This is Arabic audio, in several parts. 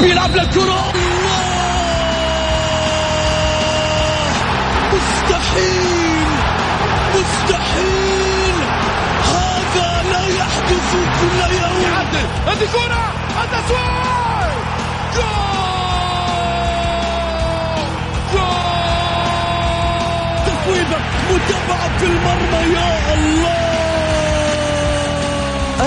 بيلعب للكرة. مستحيل! مستحيل! هذا لا يحدث كل يوم. يعدل. هذه كرة! التسويق جول! جول! تسويبة متابعة في المرمى يا الله!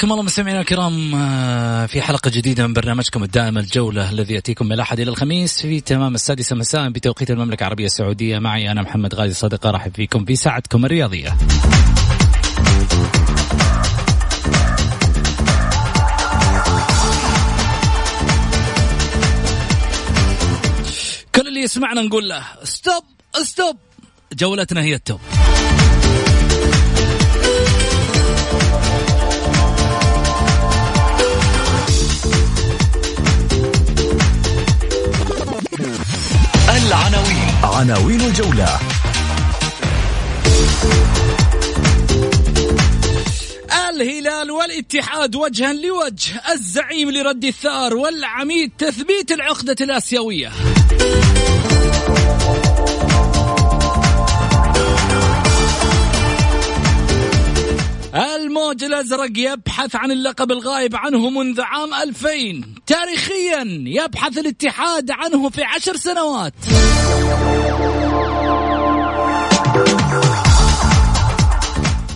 حياكم الله مستمعينا الكرام آه، في حلقة جديدة من برنامجكم الدائم الجولة الذي يأتيكم من الأحد إلى الخميس في تمام السادسة مساء بتوقيت المملكة العربية السعودية. معي أنا محمد غازي صدقة رحب فيكم في ساعتكم الرياضية. كل اللي يسمعنا نقول له stop stop جولتنا هي ال top. عناوين الجولة. الهلال والاتحاد وجها لوجه الزعيم لرد الثار والعميد تثبيت العقدة الآسيوية. الموج الأزرق يبحث عن اللقب الغائب عنه منذ عام 2000 تاريخيا يبحث الاتحاد عنه في عشر سنوات.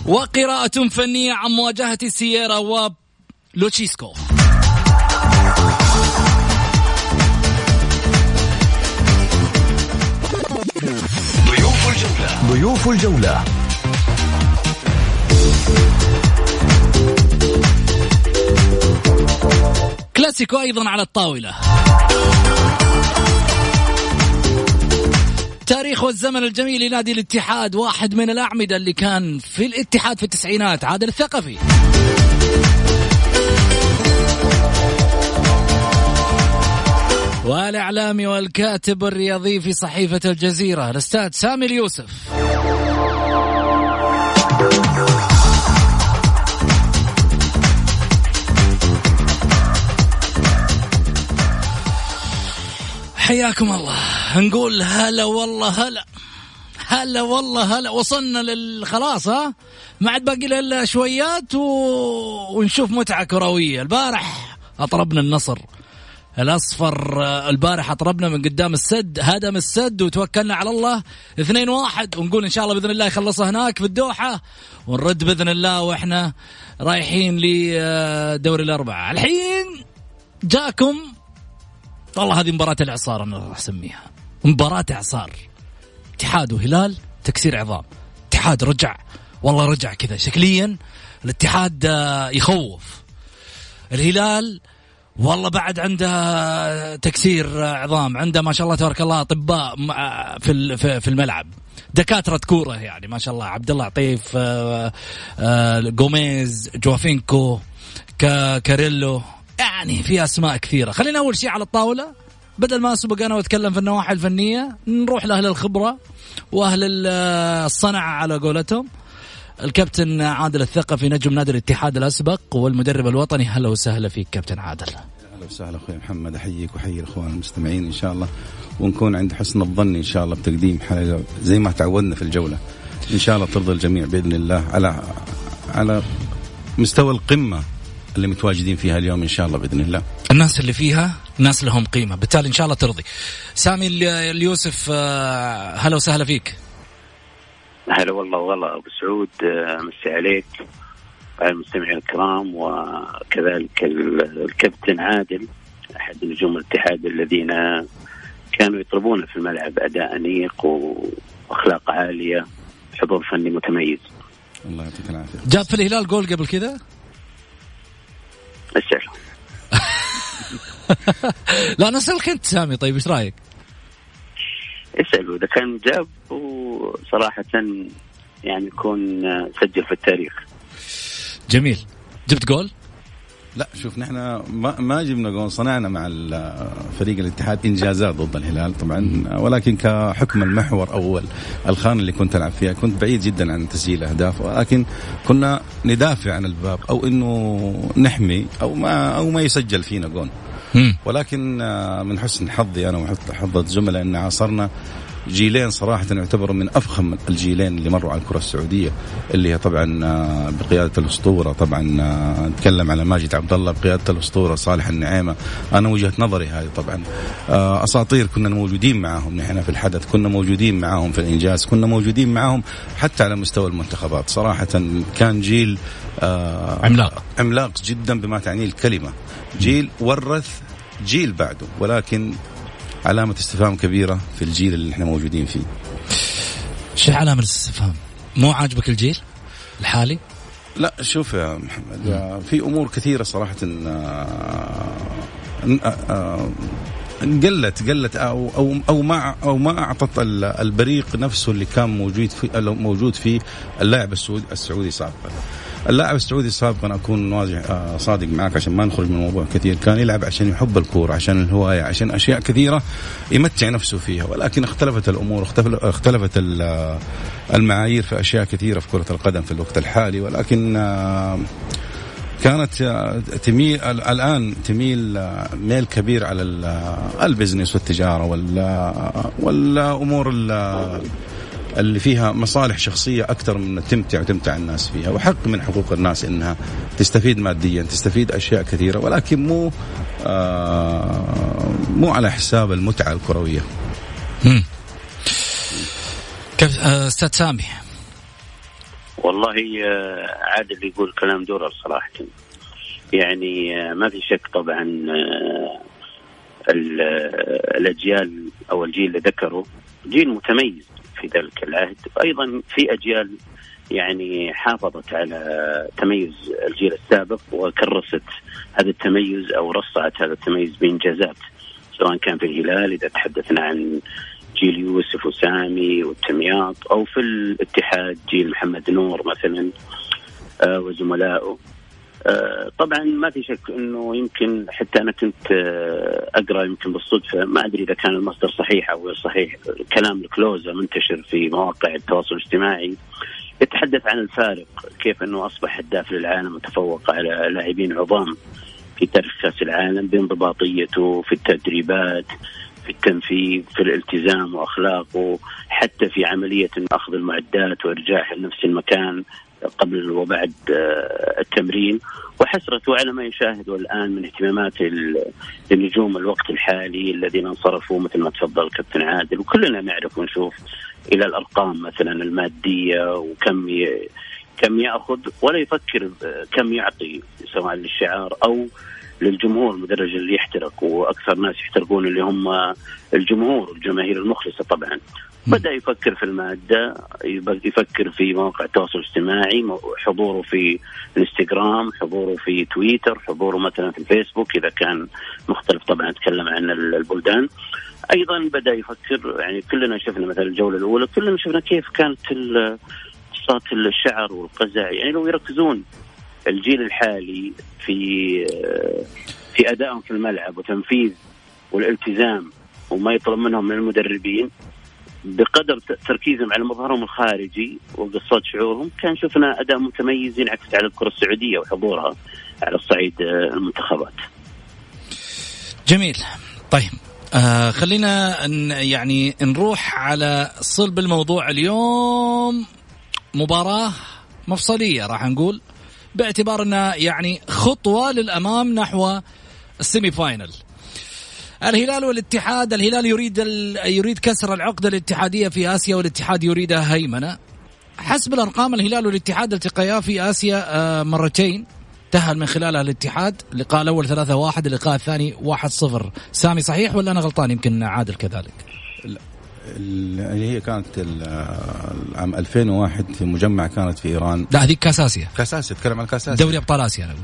وقراءة فنية عن مواجهة سييرا ولوتشيسكو ضيوف الجولة. ضيوف الجولة. كلاسيكو أيضا على الطاولة. تاريخ والزمن الجميل لنادي الاتحاد واحد من الأعمدة اللي كان في الاتحاد في التسعينات عادل الثقفي. والإعلامي والكاتب الرياضي في صحيفة الجزيرة الأستاذ سامي اليوسف. حياكم الله. نقول هلا والله هلا. هلا والله هلا. وصلنا لل خلاص ها؟ ما عاد باقي إلا شويات و... ونشوف متعة كروية. البارح أطربنا النصر. الأصفر آه، البارح أطربنا من قدام السد هدم السد وتوكلنا على الله. اثنين واحد. ونقول إن شاء الله بإذن الله يخلصها هناك في الدوحه ونرد بإذن الله وإحنا رايحين لدوري الأربعة. الحين جاكم والله هذه مباراة الإعصار أنا راح أسميها. مباراة إعصار اتحاد وهلال تكسير عظام. اتحاد رجع. والله رجع كذا. شكليا الاتحاد آه، يخوف. الهلال والله بعد عنده تكسير آه، عظام. عنده ما شاء الله تبارك الله أطباء في في الملعب. دكاترة كورة يعني ما شاء الله. عبد الله عطيف آه، آه، جوميز جوافينكو كا- كاريلو. يعني في أسماء كثيرة. خلينا أول شيء على الطاولة. بدل ما أسبق أنا وأتكلم في النواحي الفنية نروح لأهل الخبرة وأهل ال- الصنعة على قولتهم. الكابتن عادل الثقفي نجم نادي الاتحاد الأسبق والمدرب الوطني. هلا وسهلا فيك كابتن عادل. أهلا وسهلا أخوي محمد. أحييك وأحيي الأخوان المستمعين إن شاء الله. ونكون عند حسن الظن إن شاء الله بتقديم حلقه زي ما تعودنا في الجولة. إن شاء الله ترضى الجميع بإذن الله على على مستوى القمة اللي متواجدين فيها اليوم إن شاء الله بإذن الله. الناس اللي فيها ناس لهم قيمة. بالتالي إن شاء الله ترضي. سامي ال- اليوسف آه، هلا وسهلا فيك. هلا والله والله أبو سعود آه، مسي عليك وعلى المستمعين الكرام وكذلك ال- الكابتن عادل أحد نجوم الاتحاد الذين كانوا يطلبون في الملعب أداء أنيق. وأخلاق عالية حضور فني متميز. الله يعطيك العافية. جاب في الهلال جول قبل كذا؟ اساله لا نسألك أنت سامي طيب إيش رأيك؟ اساله اذا كان جاب وصراحة يعني يكون سجل في التاريخ جميل جبت جول؟ لا شوف نحن ما, ما جبنا جول صنعنا مع فريق الاتحاد إنجازات ضد الهلال طبعا ولكن كحكم المحور أو الخانة اللي كنت ألعب فيها كنت بعيد جدا عن تسجيل أهداف ولكن كنا ندافع عن الباب أو إنه نحمي أو ما أو ما يسجل فينا جول ولكن من حسن حظي أنا وحظ الزملاء إن عاصرنا جيلين صراحة يعتبروا من أفخم الجيلين اللي مروا على الكرة السعودية اللي هي طبعا آه، بقيادة الأسطورة. طبعا آه، نتكلم على ماجد عبد الله بقيادة الأسطورة صالح النعيمة. أنا وجهة نظري هذه طبعا. آه، أساطير كنا موجودين معهم نحن في الحدث كنا موجودين معهم في الإنجاز كنا موجودين معهم حتى على مستوى المنتخبات. صراحة كان جيل عملاق. عملاق جدا بما تعنيه الكلمة. جيل ورث جيل بعده ولكن علامة استفهام كبيرة في الجيل اللي إحنا موجودين فيه شو علامة الاستفهام؟ مو عاجبك الجيل الحالي؟ لا شوف يا محمد في أمور كثيرة صراحة آه، آه، قلت قلت أو أو أو ما أو ما أعطت البريق نفسه اللي كان موجود في موجود فيه اللاعب السعودي السعودي سابقا. اللاعب السعودي سابقا أكون واضح آه، صادق معك عشان ما نخرج من الموضوع كثير. كان يلعب عشان يحب الكورة عشان الهواية عشان أشياء كثيرة يمتع نفسه فيها. ولكن اختلفت الأمور اختلفت المعايير في أشياء كثيرة في كرة القدم في الوقت الحالي. ولكن آه، كانت آه، تميل الآن تميل ميل كبير على البزنس والتجارة والأمور اللي فيها مصالح شخصية أكثر من تمتع وتمتع الناس فيها وحق من حقوق الناس إنها تستفيد ماديا تستفيد أشياء كثيرة ولكن مو آه مو على حساب المتعة الكروية. كيف آه، أستاذ سامي؟ والله آه، عادل يقول كلام دورر صراحة. يعني آه، ما في شك طبعا الأجيال أو الجيل اللي ذكره جيل متميز. في ذلك العهد. أيضا في أجيال يعني حافظت على تميز الجيل السابق وكرست هذا التميز أو رصعت هذا التميز بإنجازات سواء كان في الهلال إذا تحدثنا عن جيل يوسف وسامي والتمياط أو في الاتحاد جيل محمد نور مثلا آه، وزملائه. طبعا ما في شك إنه يمكن حتى أنا كنت آه، أقرأ يمكن بالصدفة. ما أدري إذا كان المصدر صحيح أو غير صحيح. كلام الكلوزا منتشر في مواقع التواصل الاجتماعي يتحدث عن الفارق كيف إنه أصبح هداف للعالم وتفوق على لاعبين عظام في تاريخ كأس العالم بانضباطيته في التدريبات في التنفيذ في الالتزام وأخلاقه حتى في عملية اخذ المعدات وارجاعها لنفس المكان. قبل وبعد آه، التمرين. وحسرته على ما يشاهده الآن من اهتمامات النجوم الوقت الحالي الذين انصرفوا مثل ما تفضل كابتن عادل. وكلنا نعرف ونشوف إلى الأرقام مثلا المادية وكم كم يأخذ ولا يفكر كم يعطي سواء للشعار أو للجمهور المدرج اللي يحترق وأكثر ناس يحترقون اللي هم الجمهور الجماهير المخلصة طبعا. بدأ يفكر في المادة يفكر في مواقع التواصل الاجتماعي حضوره في الانستغرام حضوره في تويتر حضوره مثلا في الفيسبوك إذا كان مختلف طبعا أتكلم عن البلدان. أيضا بدأ يفكر يعني كلنا شفنا مثلا الجولة الأولى كلنا شفنا كيف كانت قصات الشعر والقزع يعني لو يركزون الجيل الحالي في في أدائهم في الملعب وتنفيذ والالتزام وما يطلب منهم من المدربين بقدر تركيزهم على مظهرهم الخارجي وقصات شعورهم كان شفنا أداء متميز ينعكس على الكرة السعودية وحضورها على الصعيد آه، المنتخبات. جميل. طيب آه خلينا يعني نروح على صلب الموضوع اليوم. مباراة مفصلية راح نقول باعتبار انها يعني خطوة للأمام نحو السيمي فاينل. الهلال والاتحاد الهلال يريد يريد كسر العقدة الاتحادية في آسيا والاتحاد يريدها هيمنة. حسب الأرقام الهلال والاتحاد التقيا في آسيا آه، مرتين. تأهل من خلالها الاتحاد. اللقاء الأول 3 1 اللقاء الثاني 1 0 سامي صحيح ولا أنا غلطان؟ يمكن عادل كذلك. هي كانت العام 2001 في مجمع كانت في إيران. لا هذيك كاس اسيا كاس اسيا اتكلم عن كاس اسيا دوري أبطال آسيا أنا أقول.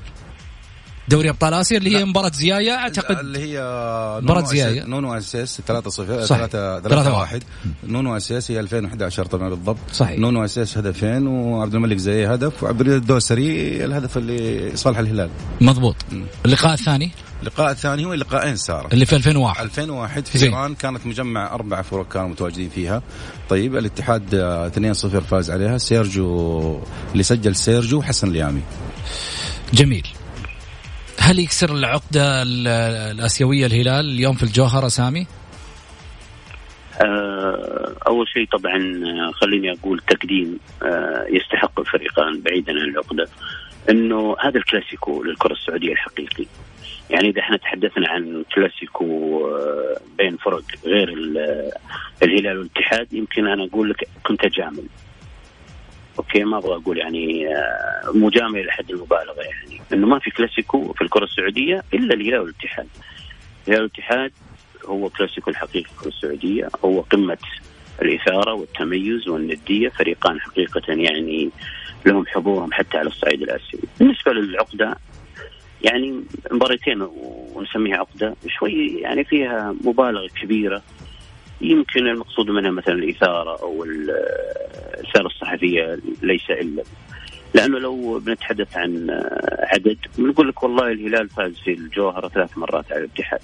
دوري أبطال آسيا اللي هي مباراة زيايا أعتقد اللي هي مباراة زيايا. نونو أسيس 3 0 صحيح. 3 3 3 1 نونو أسيس هي 2011 طبعا بالضبط. صحيح. نونو أسيس هدفين وعبد الملك زيايه هدف وعبد الرزاق الدوسري الهدف اللي صالح الهلال. مضبوط. اللقاء الثاني؟ اللقاء الثاني هو لقاءين سارة. اللي في 2001 2001 في. إيران كانت مجمع أربع فرق كانوا متواجدين فيها. طيب الاتحاد آه، 2-0 فاز عليها. سيرجيو اللي سجل سيرجيو حسن اليامي. جميل. هل يكسر العقدة ال- الآسيوية الهلال اليوم في الجوهرة سامي؟ آه، أول شيء طبعا آه، خليني أقول تقديم آه، يستحق الفريقان بعيدا عن العقدة إنه هذا الكلاسيكو للكرة السعودية الحقيقي يعني إذا إحنا تحدثنا عن كلاسيكو بين فرق غير ال- الهلال والاتحاد يمكن أنا أقول لك كنت اجامل okay ما أبغى أقول يعني آه، مجاملة لحد المبالغة يعني. إنه ما في كلاسيكو في الكرة السعودية إلا الهلال والاتحاد. الهلال والاتحاد هو كلاسيكو الحقيقي في السعودية. هو قمة الإثارة والتميز والندية. فريقان حقيقة يعني لهم حضورهم حتى على الصعيد الآسيوي. بالنسبة للعقدة يعني مباراتين ونسميها عقدة شوي يعني فيها مبالغة كبيرة. يمكن المقصود منها مثلا الإثارة أو ال- الإثارة الصحفية ليس إلا. لأنه لو بنتحدث عن عدد بنقول لك والله الهلال فاز في الجوهرة ثلاث مرات على الاتحاد.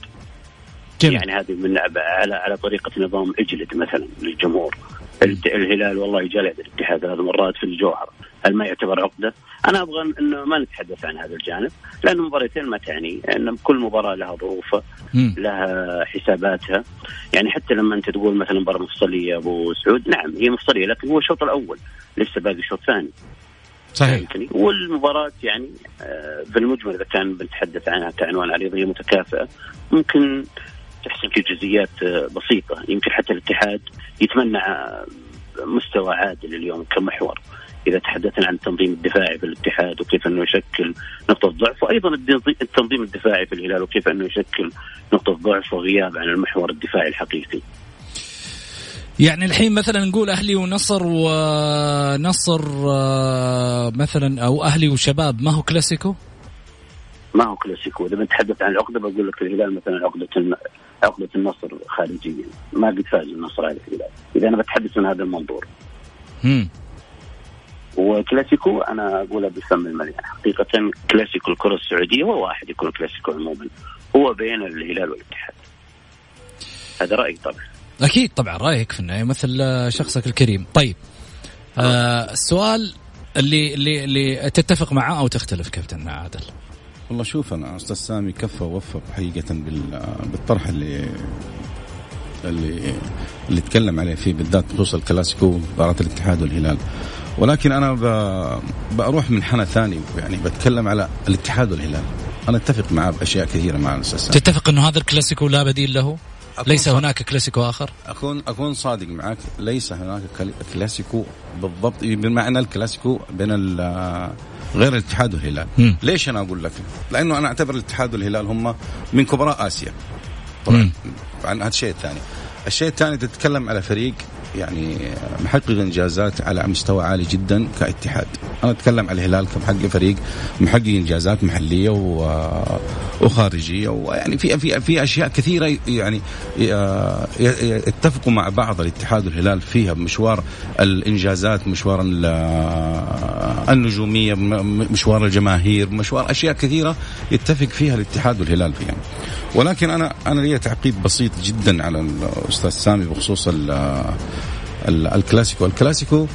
جميل. يعني هذه من على على طريقة نظام إجلد مثلا للجمهور. ال- الهلال والله جلد الاتحاد ثلاث مرات في الجوهر هل ما يعتبر عقدة؟ أنا أبغى انه ما نتحدث عن هذا الجانب لأنه مباراتين ما تعني إن كل مباراة لها ظروفها. لها حساباتها يعني حتى لما أنت تقول مثلا مباراة مفصلية أبو سعود نعم هي مفصلية لكن هو الشوط الأول لسه باقي شوط ثاني صحيح؟ والمباراة يعني آه، بالمجمل إذا كان بنتحدث عنها كعنوان عريضة هي متكافئة ممكن تحسن في جزئيات آه، بسيطة يمكن حتى الاتحاد يتمنى آه، مستوى عادل اليوم كمحور إذا تحدثنا عن التنظيم الدفاعي في الاتحاد وكيف أنه يشكل نقطة ضعف وأيضا التنظيم- التنظيم الدفاعي في الهلال وكيف أنه يشكل نقطة ضعف وغياب عن المحور الدفاعي الحقيقي. يعني الحين مثلا نقول أهلي ونصر ونصر آه، مثلا أو أهلي وشباب ما هو كلاسيكو؟ ما هو كلاسيكو. إذا بنتحدث عن العقدة بقول لك الهلال مثلا عقدة الن- عقدة النصر خارجيا ما قد فاز النصر على الهلال. إذا أنا بتحدث من هذا المنظور. مم. وكلاسيكو أنا اقولها بالفم المليان حقيقة كلاسيكو الكرة السعودية هو واحد يكون كلاسيكو عموما. هو بين الهلال والاتحاد. هذا رأيي طبعا. أكيد طبعا رأيك في النهاية مثل شخصك الكريم. طيب آه السؤال اللي اللي اللي تتفق معه أو تختلف كابتن عادل؟ والله شوف أنا أستاذ سامي كفى ووفى حقيقة بال- بالطرح اللي اللي اللي تكلم عليه فيه بالذات بخصوص الكلاسيكو مباراة الاتحاد والهلال. ولكن أنا. بروح منحنى ثاني يعني بتكلم على الاتحاد والهلال أنا أتفق معاه بأشياء كثيرة مع الاستاذ تتفق أنه هذا الكلاسيكو لا بديل له؟ ليس. هناك كلاسيكو آخر؟ اكون أكون صادق معك ليس هناك كل- كلاسيكو بالضبط بمعنى الكلاسيكو بين غير الاتحاد والهلال. ليش أنا أقول لك لأنه أنا أعتبر الاتحاد والهلال هم من كبراء آسيا. طبعا عن هذا الشيء الثاني الشيء الثاني تتكلم على فريق يعني محقق إنجازات على مستوى عالي جدا كاتحاد أنا أتكلم على الهلال كمحقق فريق محقق إنجازات محلية. وخارجية ويعني في في في أشياء كثيرة يعني ي- يتفقوا مع بعض الاتحاد والهلال فيها بمشوار الإنجازات مشوار ال- النجومية مشوار الجماهير مشوار أشياء كثيرة يتفق فيها الاتحاد والهلال فيها ولكن أنا أنا لي تعقيب بسيط جدا على الاستاذ سامي بخصوص ال ال الكلاسيكو. الكلاسيكو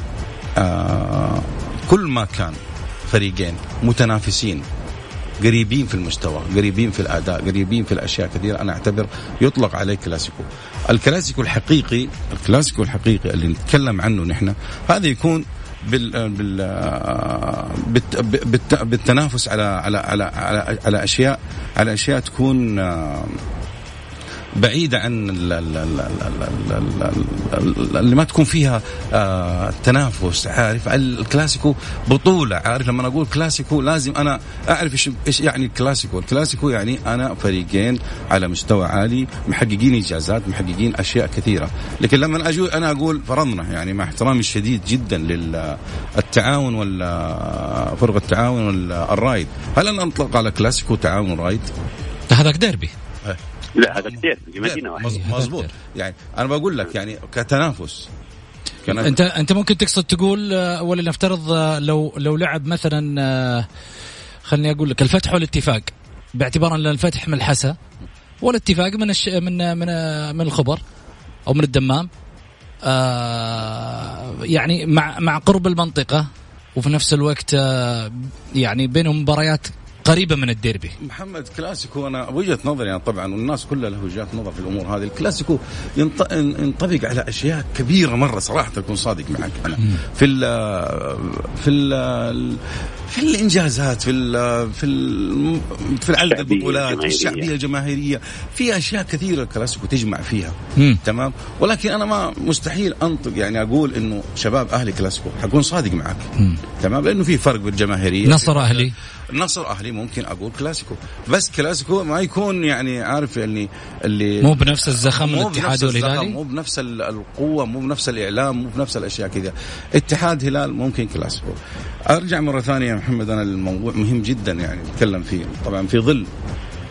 آه كل ما كان فريقين متنافسين قريبين في المستوى قريبين في الأداء قريبين في الأشياء كثيرة أنا أعتبر يطلق عليه كلاسيكو. الكلاسيكو الحقيقي الكلاسيكو الحقيقي اللي نتكلم عنه نحن هذا يكون بال بال بالت بالت بالتنافس على على على على, على أشياء على أشياء تكون آه، بعيدة عن ال- ال- ال- ال- ال- ال- اللي ما تكون فيها آه، تنافس عارف؟ الكلاسيكو بطولة عارف؟ لما أقول كلاسيكو لازم أنا أعرف إيش يعني الكلاسيكو. الكلاسيكو يعني أنا فريقين على مستوى عالي محققين إنجازات محققين أشياء كثيرة. لكن لما أجي أنا أقول فرضنا يعني مع احترامي الشديد جدا للتعاون ولا فرق التعاون ولا الرايد هل أنا أطلق على كلاسيكو تعاون رايد هذاك ديربي. لا هذا كثير في مدينة واحدة. مزبوط يعني أنا بقول لك يعني كتنافس. أنت أنت ممكن تقصد تقول آه، ولنفترض آه، لو لو لعب مثلا آه، خليني أقول لك الفتح والاتفاق. باعتبار أن الفتح من الحسا والاتفاق من الش... من من من الخبر أو من الدمام. آه يعني مع مع قرب المنطقة وفي نفس الوقت آه يعني بينهم مباريات قريبة من الديربي. محمد كلاسيكو أنا وجهة نظري يعني طبعا والناس كلها له وجهات نظر في الأمور هذه. الكلاسيكو ينط- ينطبق على أشياء كبيرة مرة صراحة أكون صادق معك أنا. في ال في ال في الإنجازات في ال في ال في عدد الشعبية البطولات الجماهيرية. الشعبية الجماهيرية. في أشياء كثيرة الكلاسيكو تجمع فيها. مم. تمام؟ ولكن أنا ما مستحيل أنطق يعني أقول إنه شباب أهلي كلاسيكو. حكون صادق معك. تمام؟ لأنه في فرق بالجماهيرية. نصر أهلي. النصر أهلي ممكن أقول كلاسيكو. بس كلاسيكو ما يكون يعني عارف يعني اللي مو بنفس الزخم الاتحاد والهلالي مو بنفس ال- القوة مو بنفس الإعلام مو بنفس الأشياء كذا. اتحاد هلال ممكن كلاسيكو. أرجع مرة ثانية يا محمد أنا الموضوع مهم جدا يعني نتكلم فيه. طبعا في ظل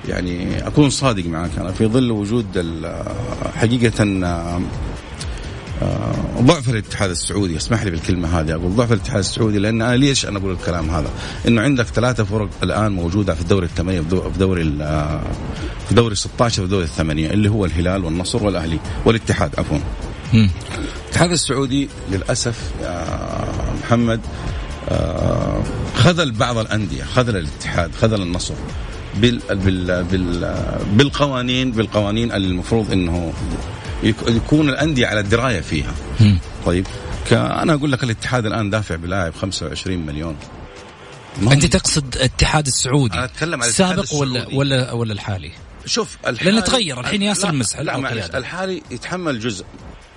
يعني أكون صادق معك أنا في ظل وجود حقيقة ضعف الاتحاد السعودي اسمح لي بالكلمة هذه أقول ضعف الاتحاد السعودي لأن أنا ليش أنا أقول الكلام هذا؟ إنه عندك ثلاثة فرق الآن موجودة في الدوري الثمانية في دو- في دوري آه، في دوري 16 في دوري الثمانية اللي هو الهلال والنصر والأهلي والاتحاد عفوا. الاتحاد السعودي للأسف يا محمد آه، خذل بعض الأندية خذل الاتحاد خذل النصر بال بال بال بالقوانين بالقوانين اللي المفروض إنه يكون الأندية على درايه فيها. طيب أنا أقول لك الاتحاد الآن دافع بلاعب 25 مليون. أنت تقصد الاتحاد السعودي؟ أنا أتكلم عن الاتحاد السابق ولا. ولا ولا الحالي؟ شوف الحالي لأنه تغير، الحين ياسر لا، المسحل لا أو معلش. الحالي يتحمل جزء.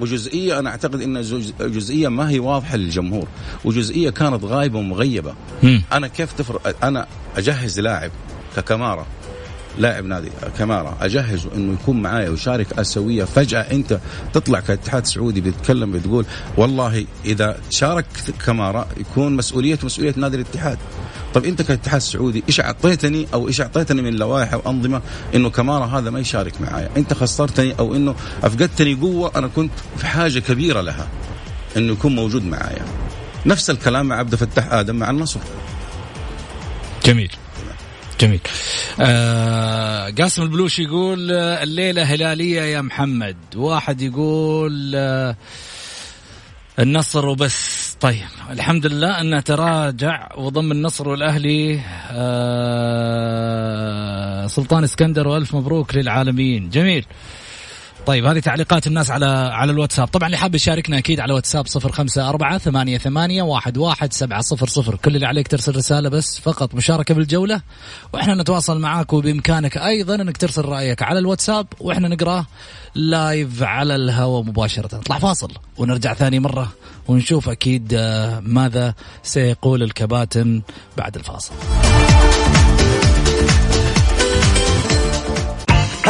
وجزئية أنا أعتقد إن جز- جزئية ما هي واضحة للجمهور. وجزئية كانت غايبة ومغيبة. مم. أنا كيف تفرق أنا أجهز لاعب ككمارة. لاعب نادي كمارة اجهزه إنه يكون معايا ويشارك اسيويه فجأة. أنت تطلع كاتحاد سعودي بتتكلم بتقول والله إذا شارك كمارة يكون مسؤوليته مسؤولية نادي الاتحاد. طيب أنت كاتحاد سعودي إيش أعطيتني أو إيش أعطيتني من لوائح وانظمه إنه كمارة هذا ما يشارك معايا؟ أنت خسرتني أو إنه أفقدتني قوة أنا كنت في حاجة كبيرة لها إنه يكون موجود معايا. نفس الكلام مع عبد الفتاح آدم مع النصر. جميل. جميل. آه قاسم البلوش يقول آه، الليلة هلالية يا محمد. واحد يقول آه النصر وبس. طيب الحمد لله انه تراجع وضم النصر والأهلي. آه سلطان إسكندر وألف مبروك للعالمين. جميل. طيب هذه تعليقات الناس على على الواتساب. طبعا اللي حاب يشاركنا أكيد على واتساب صفر خمسة أربعة ثمانية ثمانية واحد واحد سبعة صفر صفر. كل اللي عليك ترسل رسالة بس فقط مشاركة بالجولة. وإحنا نتواصل معاك وبإمكانك أيضا إنك ترسل رأيك على الواتساب وإحنا نقرأه live على الهواء مباشرة. نطلع فاصل ونرجع ثاني مرة ونشوف أكيد آه، ماذا سيقول الكباتن بعد الفاصل.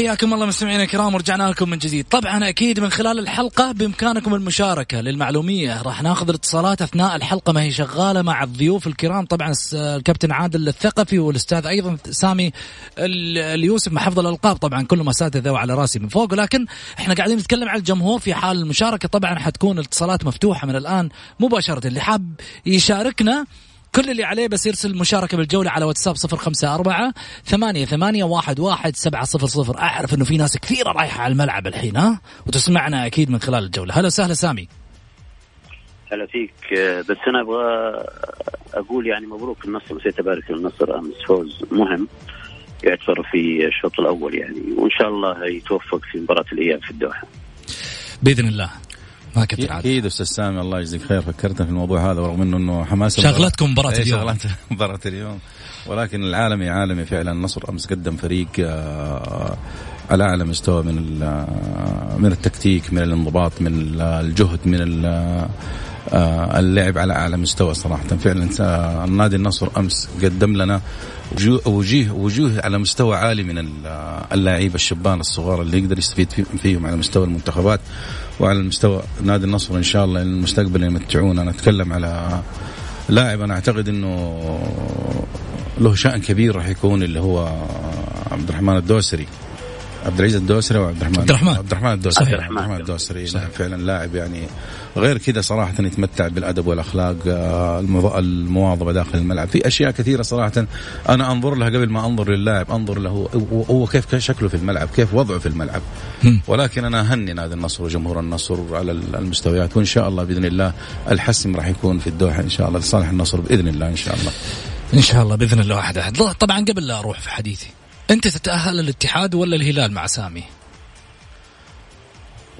حياكم الله مستمعينا الكرام ورجعنا لكم من جديد. طبعا أكيد من خلال الحلقة بإمكانكم المشاركة للمعلومية. راح ناخذ الاتصالات أثناء الحلقة ما هي شغالة مع الضيوف الكرام. طبعا الكابتن عادل الثقفي والأستاذ أيضا سامي ال- اليوسف مع حفظ الألقاب. طبعا كلهم اساتذه وعلى راسي من فوق. لكن إحنا قاعدين نتكلم على الجمهور في حال المشاركة. طبعا حتكون الاتصالات مفتوحة من الآن مباشرة. اللي حاب يشاركنا كل اللي عليه بس يرسل مشاركة بالجولة على واتساب صفر خمسة أربعة ثمانية ثمانية واحد واحد سبعة صفر صفر. أعرف أنه في ناس كثيرة رايحة على الملعب الحين ها؟ وتسمعنا أكيد من خلال الجولة. هلا وسهلا سامي. هلا فيك. آه، بس أنا أبغى أقول يعني مبروك النصر نسيت ابارك للنصر امس فوز مهم يعتبر في الشوط الأول يعني وإن شاء الله يتوفق في مباراة الإياب في الدوحة. بإذن الله. ما كثر عاد أكيد أستاذ سامي الله يجزيك خير فكرتنا في الموضوع هذا ورغم إنه إنه حماس. شغلتكم مباراة اليوم. شغلات مباراة اليوم. ولكن العالمي عالمي فعلا. النصر أمس قدم فريق آه، على أعلى مستوى من ال- من التكتيك من الانضباط من الجهد من آه، اللعب على أعلى مستوى صراحة. فعلا آه، النادي النصر أمس قدم لنا وجوه وجوه على مستوى عالي من ال- اللاعبين الشبان الصغار اللي يقدر يستفيد في- فيهم على مستوى المنتخبات وعلى المستوى نادي النصر إن شاء الله المستقبل يمتعونا نتكلم على لاعب أنا أعتقد إنه له شأن كبير راح يكون اللي هو عبد الرحمن الدوسري. عبد العزيز الدوسري وعبد الرحمن عبد الرحمن. عبد الرحمن الدوسري. صحيح. عبد الرحمن الدوسري. فعلا لاعب يعني غير كذا صراحة يتمتع بالأدب والأخلاق آه، المواظبة داخل الملعب. في أشياء كثيرة صراحة أنا أنظر لها قبل ما أنظر للاعب أنظر له هو- هو كيف شكله في الملعب كيف وضعه في الملعب. ولكن أنا أهني نادي النصر وجمهور النصر على المستويات وإن شاء الله بإذن الله الحسم راح يكون في الدوحة إن شاء الله لصالح النصر بإذن الله إن شاء الله. إن شاء الله بإذن الله واحد أحد. طبعا قبل لا أروح في حديثي. أنت تتأهل الاتحاد ولا الهلال مع سامي؟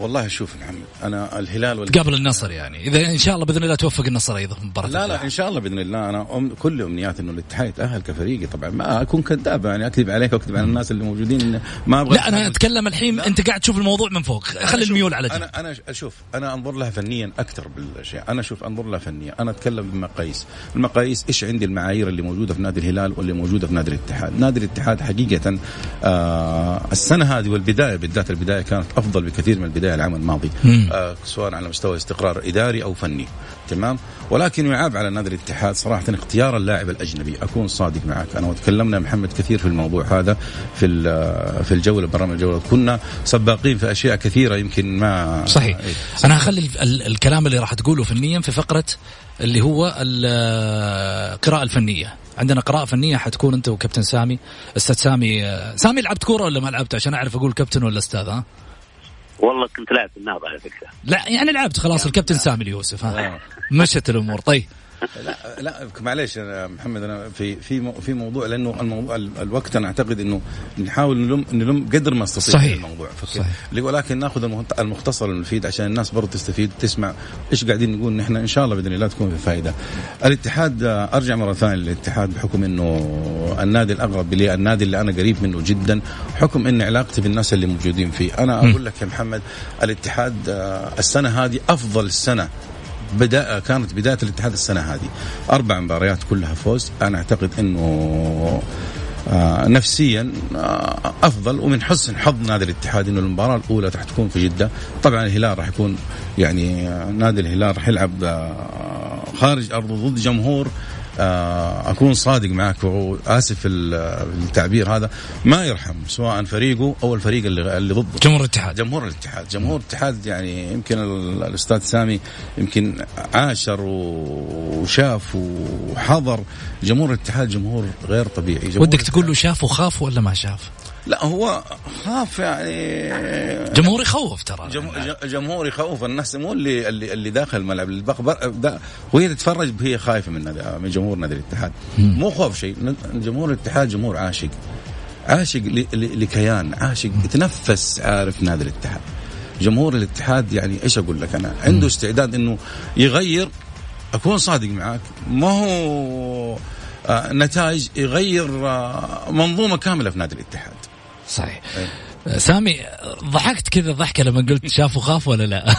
والله شوف محمد أنا الهلال وال... قبل النصر يعني. إذا إن شاء الله بإذن الله توفق النصر أيضا في مباراة لا لا. إن شاء الله بإذن الله. أنا أم كل امنياتي إنه الاتحاد يتاهل كفريقي طبعا. ما أكون كذاب يعني أكذب عليك وأكذب على الناس اللي موجودين. ما أبغى لا أنا أتكلم. الحين أنت قاعد تشوف الموضوع من فوق. خلي الميول على جنب. أنا أنا أشوف أنا أنظر لها فنيا أكثر بالأشياء. أنا أشوف أنظر لها فنيا. أنا أتكلم بمقاييس المقاييس إيش عندي المعايير اللي موجودة في نادي الهلال واللي موجودة في نادي الاتحاد؟ نادي الاتحاد حقيقة آه السنة هذه والبداية بالذات البداية كانت أفضل بكثير من البداية. العام الماضي. آه سواء على مستوى استقرار إداري أو فني. تمام؟ ولكن يعاب على نادي الاتحاد صراحة اختيار اللاعب الأجنبي. أكون صادق معك. أنا وتكلمنا محمد كثير في الموضوع هذا في ال- في الجولة برامج الجولة. كنا سباقين في أشياء كثيرة يمكن ما صحيح. إيه. أنا هخلي ال- ال- الكلام اللي راح تقوله فنيا في فقرة اللي هو ال- القراءه الفنية. عندنا قراءة فنية حتكون أنت وكابتن سامي. أستاذ سامي سامي لعبت كورة ولا ما لعبت؟ عشان أعرف أقول كابتن ولا أستاذ ها؟ والله كنت لاعب في النهضة على فكرة. لا يعني لعبت خلاص الكابتن سامي اليوسف ها. مشت الأمور. طيب. لا لا معليش محمد أنا في في في موضوع لأنه الموضوع ال- الوقت أنا أعتقد إنه نحاول نلم نلم قدر ما نستطيع صحيح. الموضوع صحيح. ولكن ناخذ المختصر المفيد عشان الناس برضه تستفيد تسمع إيش قاعدين نقول نحن إن شاء الله بإذن الله تكون في فائده. الاتحاد أرجع مرة ثانية للاتحاد بحكم إنه النادي الاقرب لي النادي اللي أنا قريب منه جدا حكم إن علاقتي بالناس اللي موجودين فيه أنا أقول لك يا محمد الاتحاد آه، السنة هذه أفضل سنة بدأ كانت بداية الاتحاد السنة هذه. أربع مباريات كلها فوز. أنا أعتقد إنه آه، نفسيا آه، أفضل. ومن حسن حظ نادي الاتحاد إنه المباراة الأولى راح تكون في جدة. طبعا الهلال راح يكون يعني آه، نادي الهلال راح يلعب خارج ارضه ضد جمهور. أكون صادق معك وآسف التعبير هذا. ما يرحم سواء فريقه أو الفريق اللي اللي ضده. جمهور الاتحاد. جمهور الاتحاد. جمهور الاتحاد يعني يمكن ال- الأستاذ سامي يمكن عاشر وشاف وحضر. جمهور الاتحاد جمهور غير طبيعي. جمهور ودك تقول له شاف وخاف ولا ما شاف؟ لا هو خاف يعني. جمهور يخوف ترى. جم- جمهور يخوف الناس مو اللي اللي, اللي داخل الملعب اللي بق- بر- دا- وهي تتفرج هي خايفة من نادي- من جمهور نادي الاتحاد. مو خوف شيء. جمهور الاتحاد جمهور عاشق. عاشق ل- ل- لكيان عاشق يتنفس عارف نادي الاتحاد. جمهور الاتحاد يعني إيش أقول لك أنا؟ عنده استعداد إنه يغير أكون صادق معك ما هو آه، نتائج يغير آه، منظومة كاملة في نادي الاتحاد. صحيح. سامي ضحكت كذا ضحكة لما قلت شاف وخاف ولا لا؟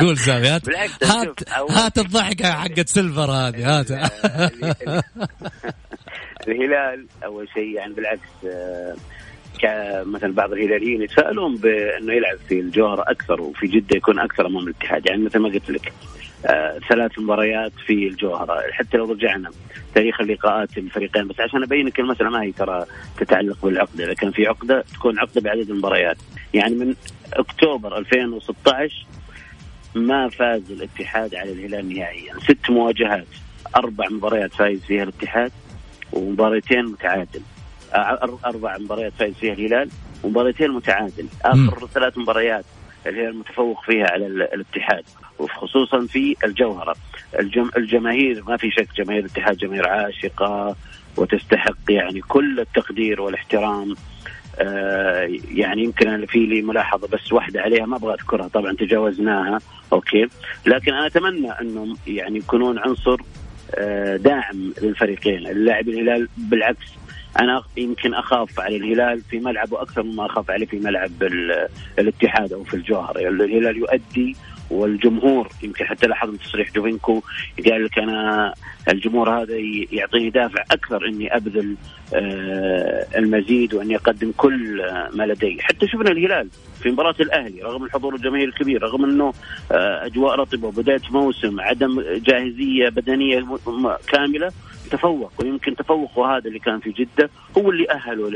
قول سامي هات هات هات الضحكة حقت سيلفر هذه هات. الهلال أول شيء يعني بالعكس آه، كمثلا بعض الهلاليين يتساءلون بأنه يلعب في الجوهره أكثر وفي جدة يكون أكثر أمام الاتحاد. يعني مثل ما قلت لك ثلاث مباريات في الجوهرة. حتى لو رجعنا تاريخ اللقاءات الفريقين بس عشان أبين لك المسألة ما هي ترى تتعلق بالعقده إذا كان في عقده تكون عقده بعدد المباريات. يعني من أكتوبر 2016 ما فاز الاتحاد على الهلال نهائيا. ست مواجهات أربع مباريات فايز فيها الاتحاد ومباريتين متعادل. أر- أربع مباريات فايز فيها الهلال ومباريتين متعادل. آخر ثلاث مباريات الهلال متفوق فيها على الاتحاد وخصوصا في الجوهرة. الجم الجماهير ما في شك جماهير الاتحاد جماهير عاشقة وتستحق يعني كل التقدير والاحترام. آه يعني يمكن أنا في لي ملاحظة بس واحدة عليها ما أبغى أذكرها طبعا تجاوزناها okay. لكن أنا أتمنى أنهم يعني يكونون عنصر آه داعم للفريقين اللاعب الهلال بالعكس أنا يمكن أخاف على الهلال في ملعبه أكثر مما أخاف عليه في ملعب الاتحاد أو في الجوهرة. يعني الهلال يؤدي والجمهور يمكن حتى لاحظنا تصريح جوفينكو قال لك أنا الجمهور هذا يعطيني دافع أكثر إني أبذل آه، المزيد وإني أقدم كل ما لدي، حتى شفنا الهلال في مباراة الأهلي رغم الحضور الجماهيري الكبير رغم إنه آه، أجواء رطبة وبدايه موسم عدم جاهزية بدنية كاملة تفوق ويمكن تفوقه هذا اللي كان في جدة هو اللي أهله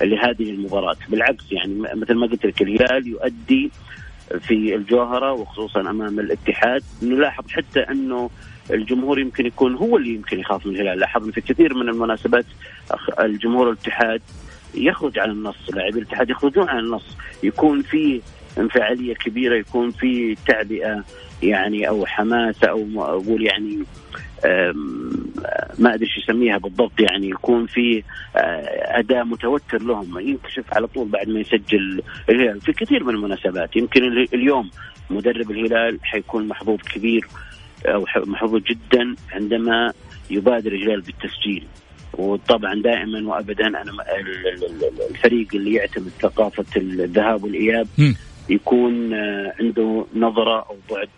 لهذه المباراة. بالعكس يعني مثل ما قلت لك الهلال يؤدي في الجوهرة وخصوصا أمام الاتحاد. نلاحظ حتى أنه الجمهور يمكن يكون هو اللي يمكن يخاف من الهلال. لاحظنا في كثير من المناسبات الجمهور الاتحاد يخرج عن النص لاعبي الاتحاد يخرجون عن النص. يكون في انفعالية كبيرة يكون في تعبئة يعني أو حماسة أو أقول يعني ما أدري إيش يسميها بالضبط يعني يكون في آه، اداء متوتر لهم ينكشف على طول بعد ما يسجل الهلال. في كثير من المناسبات يمكن اليوم مدرب الهلال حيكون محظوظ كبير أو محظوظ جدا عندما يبادر الهلال بالتسجيل. وطبعا دائما وابدا أنا الفريق اللي يعتمد ثقافة الذهاب والإياب يكون آه، عنده نظرة أو بعد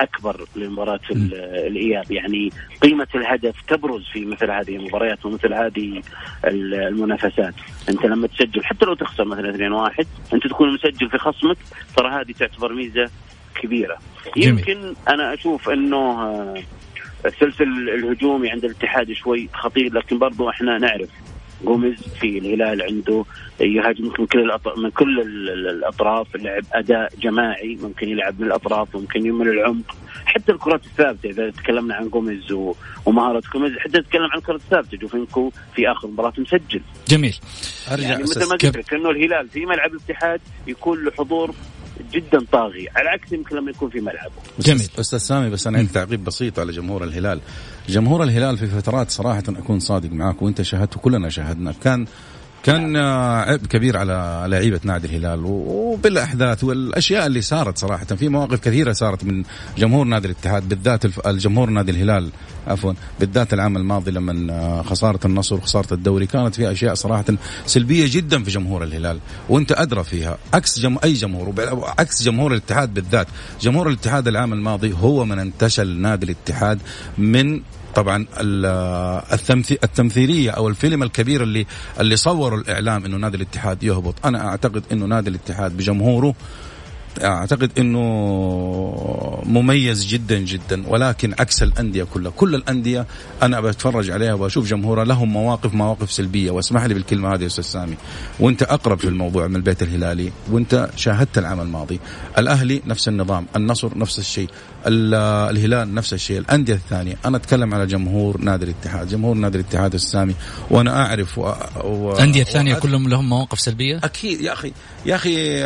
أكبر لمباراه الإياب. يعني قيمة الهدف تبرز في مثل هذه المباريات ومثل هذه المنافسات. أنت لما تسجل حتى لو تخسر مثلا 2-1 أنت تكون مسجل في خصمك ترى هذه تعتبر ميزة كبيرة. جميل. يمكن أنا أشوف أنه آه، السلسل الهجومي عند الاتحاد شوي خطير لكن برضو إحنا نعرف جوميز في الهلال عنده. يهاجم من كل من كل الأطراف. لعب أداء جماعي ممكن يلعب من الأطراف ممكن من العمق. حتى الكرات الثابتة إذا تكلمنا عن جوميز ومهارة جوميز حتى نتكلم عن الكرات الثابتة. جوفينكو في آخر مباراة مسجل. جميل. أرجع يعني مثل ما قلت لك انه الهلال في ملعب الاتحاد يكون له حضور جدا طاغي على عكس يمكن لما يكون في ملعبه. جميل. أستاذ سامي بس أنا عندي تعقيب بسيط على جمهور الهلال. جمهور الهلال في فترات صراحة أكون صادق معاك وإنت شاهدت وكلنا شاهدنا كان كان عبء كبير على لعيبة نادي الهلال. وبالأحداث والأشياء اللي صارت صراحة. في مواقف كثيرة صارت من جمهور نادي الاتحاد بالذات الجمهور نادي الهلال عفوا بالذات العام الماضي لما خسارة النصر وخسارة الدوري. كانت في أشياء صراحة سلبية جدا في جمهور الهلال. وأنت أدرى فيها. عكس جم... أي جمهور عكس جمهور الاتحاد بالذات. جمهور الاتحاد العام الماضي هو من انتشل نادي الاتحاد من طبعا التمثيلية أو الفيلم الكبير اللي اللي صوروا الإعلام إنه نادي الاتحاد يهبط. أنا أعتقد إنه نادي الاتحاد بجمهوره أعتقد إنه مميز جدا جدا ولكن عكس الأندية كلها. كل الأندية أنا بتفرج عليها واشوف جمهورها لهم مواقف مواقف سلبية. واسمح لي بالكلمة هذه يا أستاذ سامي. وأنت أقرب في الموضوع من البيت الهلالي وأنت شاهدت العام الماضي. الأهلي نفس النظام النصر نفس الشيء الهلال نفس الشيء الأندية الثانية. أنا أتكلم على جمهور نادي الاتحاد. جمهور نادي الاتحاد السامي وأنا أعرف و... و... الأندية الثانية كلهم لهم مواقف سلبية؟ أكيد يا أخي يا أخي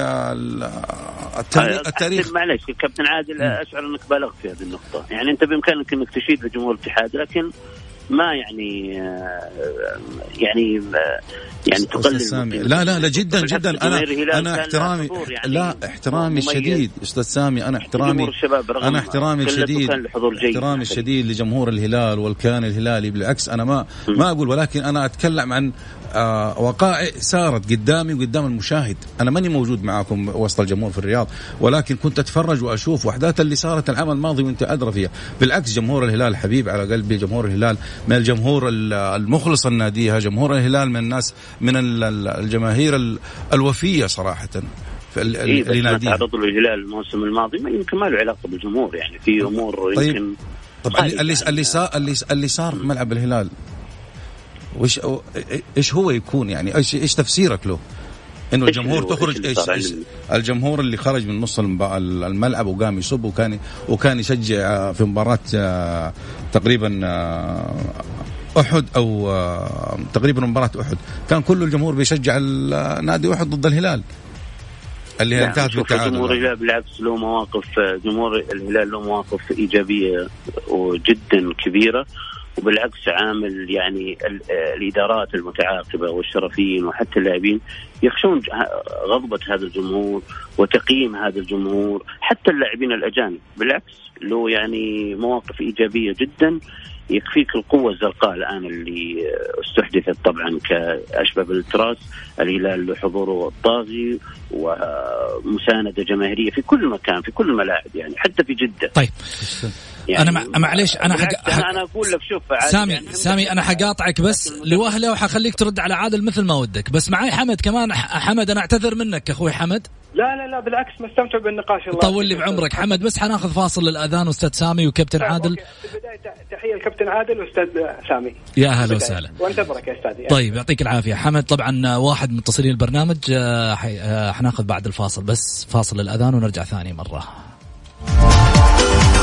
التاريخ, التاريخ معلش كابتن عادل أشعر إنك بالغت في هذه النقطة. يعني أنت بإمكانك إنك تشيد لجمهور الاتحاد لكن ما يعني يعني يعني تقلل لا لا لا جدا جدا. أنا أنا احترامي يعني لا احترامي الشديد أستاذ سامي. أنا احترامي أنا احترامي الشديد احترامي الشديد لجمهور الهلال والكيان الهلالي. بالعكس أنا ما ما أقول ولكن أنا أتكلم عن وقائع صارت قدامي وقدام المشاهد. أنا ماني موجود معاكم وسط الجمهور في الرياض ولكن كنت أتفرج وأشوف وأحداث اللي صارت العام الماضي وأنت أدرى فيها. بالعكس جمهور الهلال حبيب على قلبي جمهور الهلال من الجمهور المخلص الناديها جمهور الهلال من الناس من الجماهير الوفية صراحة. اللي إيه ناديه تعرضوا للهلال الموسم الماضي ما يمكن ما له علاقة بالجمهور يعني. في أمور طيب. يمكن طيب اللي اللي اللي صار اللي صار في ملعب الهلال وش إيش هو يكون يعني؟ إيش إيش تفسيرك له؟ إنه الجمهور تخرج إيش, إيش الجمهور اللي خرج من نص الملعب وقام يصب وكان وكان يشجع في مباراة آه، تقريبا آه، أحد أو آه، تقريبا مباراة أحد. كان كل الجمهور بيشجع نادي أحد ضد الهلال. اللي هي انتهت بالتعادل جمهور الهلال بالعكس له مواقف جمهور الهلال له مواقف إيجابية وجدا كبيرة. وبالعكس عامل يعني ال- الإدارات المتعاقبة والشرفيين وحتى اللاعبين يخشون غضبة هذا الجمهور وتقييم هذا الجمهور حتى اللاعبين الأجانب. بالعكس له يعني مواقف إيجابية جدا يكفيك القوة الزرقاء الآن اللي استحدثت طبعا كأشبه بالتراس الهلال له حضوره الطاغي ومساندة جماهيرية في كل مكان في كل الملاعب يعني حتى في جدة. طيب. يعني أنا مع- معليش، أنا بالعكس حق- أنا, أنا أقول لك شوف سامي يعني سامي أنا حقاطعك بس لوهلة وحخليك ترد على عادل مثل ما ودك. بس معي حمد كمان ح- حمد أنا أعتذر منك أخوي حمد. لا لا لا بالعكس مستمتع بالنقاش الله طول لي. بعمرك. حمد بس حناخذ فاصل للأذان أستاذ سامي وكابتن طيب، عادل. أوكي. في البداية تحية لكابتن عادل وأستاذ سامي. يا هلا. وسهلا. وانتظرك يا استاذي طيب يعطيك العافية. حمد طبعا واحد من متصلين البرنامج آه، حي- آه، حناخذ بعد الفاصل بس فاصل الاذان ونرجع ثاني مرة.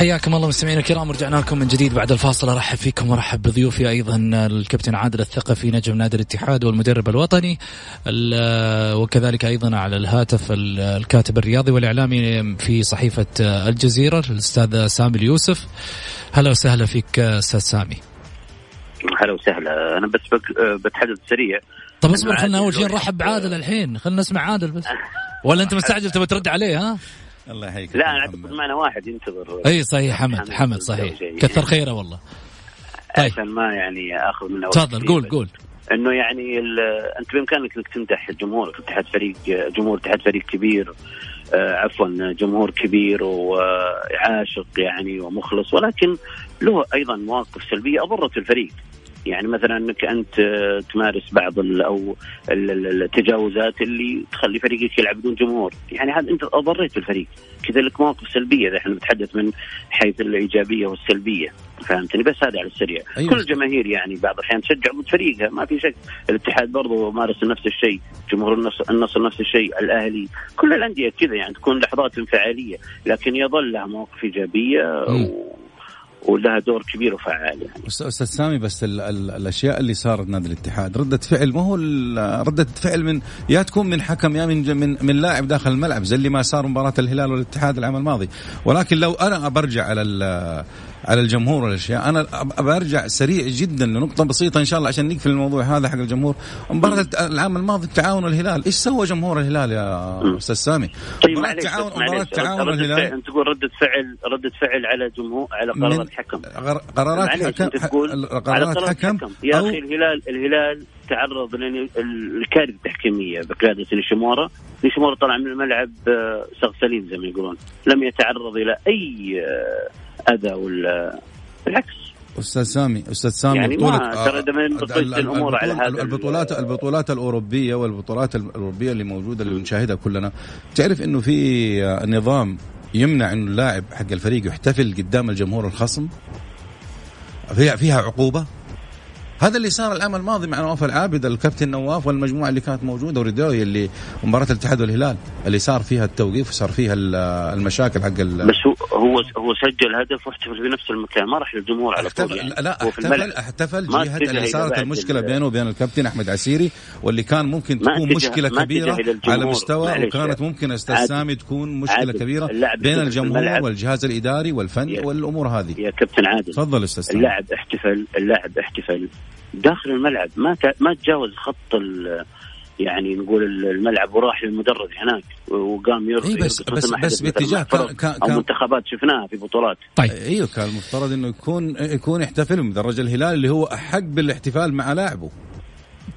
حياكم الله مستمعينا الكرام رجعنا لكم من جديد بعد الفاصل. أرحب فيكم وارحب بضيوفي أيضا الكابتن عادل الثقفي نجم نادي الاتحاد والمدرب الوطني ال- وكذلك أيضا على الهاتف ال- الكاتب الرياضي والإعلامي في صحيفة الجزيرة الأستاذ سامي اليوسف. هلا وسهلا فيك أستاذ سامي. هلا وسهلا. أنا بس بتحدث سريع. طب اصبر أنا خلنا أول شيء نرحب بعادل الحين. خلنا نسمع عادل بس. ولا أنت مستعجل تبي ترد عليه ها؟ الله يحييك لا أنا أعتقد معنا واحد ينتظر. أي صحيح حمد حمد صحيح. كثر خيره والله. طيب. عشان ما يعني آخذ منه وقت تفضل قول. قول. إنه يعني ال- أنت بإمكانك إنك تمدح جمهورك اتحاد فريق جمهور اتحاد فريق كبير آه، عفوا جمهور كبير وعاشق يعني ومخلص ولكن له أيضا مواقف سلبية أضرت الفريق. يعني مثلا إنك أنت تمارس بعض ال أو ال- ال- التجاوزات اللي تخلي فريقك يلعب بدون جمهور، يعني هذا أنت أضريت الفريق، كذا لك مواقف سلبية إذا إحنا نتحدث من حيث الإيجابية والسلبية، فهمتني؟ بس هذا على السريع، أيوة. كل الجماهير يعني بعض الأحيان تشجع ضد فريقها. ما في شك، الاتحاد برضو مارس نفس الشيء، جمهور النصر, نفس الشيء، الأهلي، كل الأندية كذا يعني تكون لحظات انفعالية، لكن يظل لها مواقف إيجابية. و... ولها دور كبير وفعال يعني. أستاذ سامي بس ال ال الأشياء اللي صارت نادي الاتحاد ردة فعل ما هو ردة فعل من يا تكون من حكم يا من من من لاعب داخل الملعب زي اللي ما صار مباراة الهلال والاتحاد العام الماضي ولكن لو أنا برجع على على الجمهور والأشياء. أنا برجع سريع جدا لنقطة بسيطة إن شاء الله عشان نقفل الموضوع هذا حق الجمهور. مباراة العام الماضي التعاون الهلال إيش سوى جمهور الهلال يا أستاذ سامي؟ طيب معليش تعاون بس مباراة معليش تعاون ردة الهلال أنت تقول ردة فعل ردة فعل على جمهور على من- قرارات حكم غر- قرارات حكم قرارات حكم يا أخي الهلال الهلال تعرض للكارثه التحكيمية بقيادة نيشيمورا. نيشيمورا طلع من الملعب آه، صغ سليم زي ما يقولون. لم يتعرض إلى أي آه، اذى ولا بالعكس أستاذ سامي أستاذ سامي يعني بطولة ما ترى آه، بقية ال- ال- الأمور على هذا البطولات ال- البطولات الأوروبية والبطولات الأوروبية اللي موجودة اللي بنشاهدها كلنا. تعرف إنه في آه، نظام يمنع إنه اللاعب حق الفريق يحتفل قدام الجمهور الخصم؟ فيها فيها عقوبة؟ هذا اللي صار العام الماضي مع نواف العابد الكابتن نواف والمجموعة اللي كانت موجودة وريدوي اللي مباراة الاتحاد والهلال اللي صار فيها التوقيف وصار فيها ال- المشاكل حق ال- بس هو هو هو سجل هدف واحتفل في نفس المكان ما راح للجمهور على طول يعني لا احتفل. احتفل اتجه اللي صارت المشكلة ال- بينه وبين الكابتن أحمد عسيري واللي كان ممكن تكون مشكلة كبيرة. على مستوى. وكانت ممكن أستاذ. سامي تكون مشكلة. كبيرة بين الجمهور. والجهاز الإداري والفن يا- والأمور هذه يا كابتن عادل تفضل أستاذ اللاعب احتفل اللاعب احتفل داخل الملعب. ما ت- ما تجاوز خط ال- يعني نقول الملعب وراح للمدرج هناك وقام يرقص إيه بس- بس- بس باتجاه كان- كان- أو كان- منتخبات شفناها في بطولات. طيب. أيوه كان المفترض إنه يكون يكون يحتفل مدرج الهلال اللي هو أحق بالاحتفال مع لاعبه.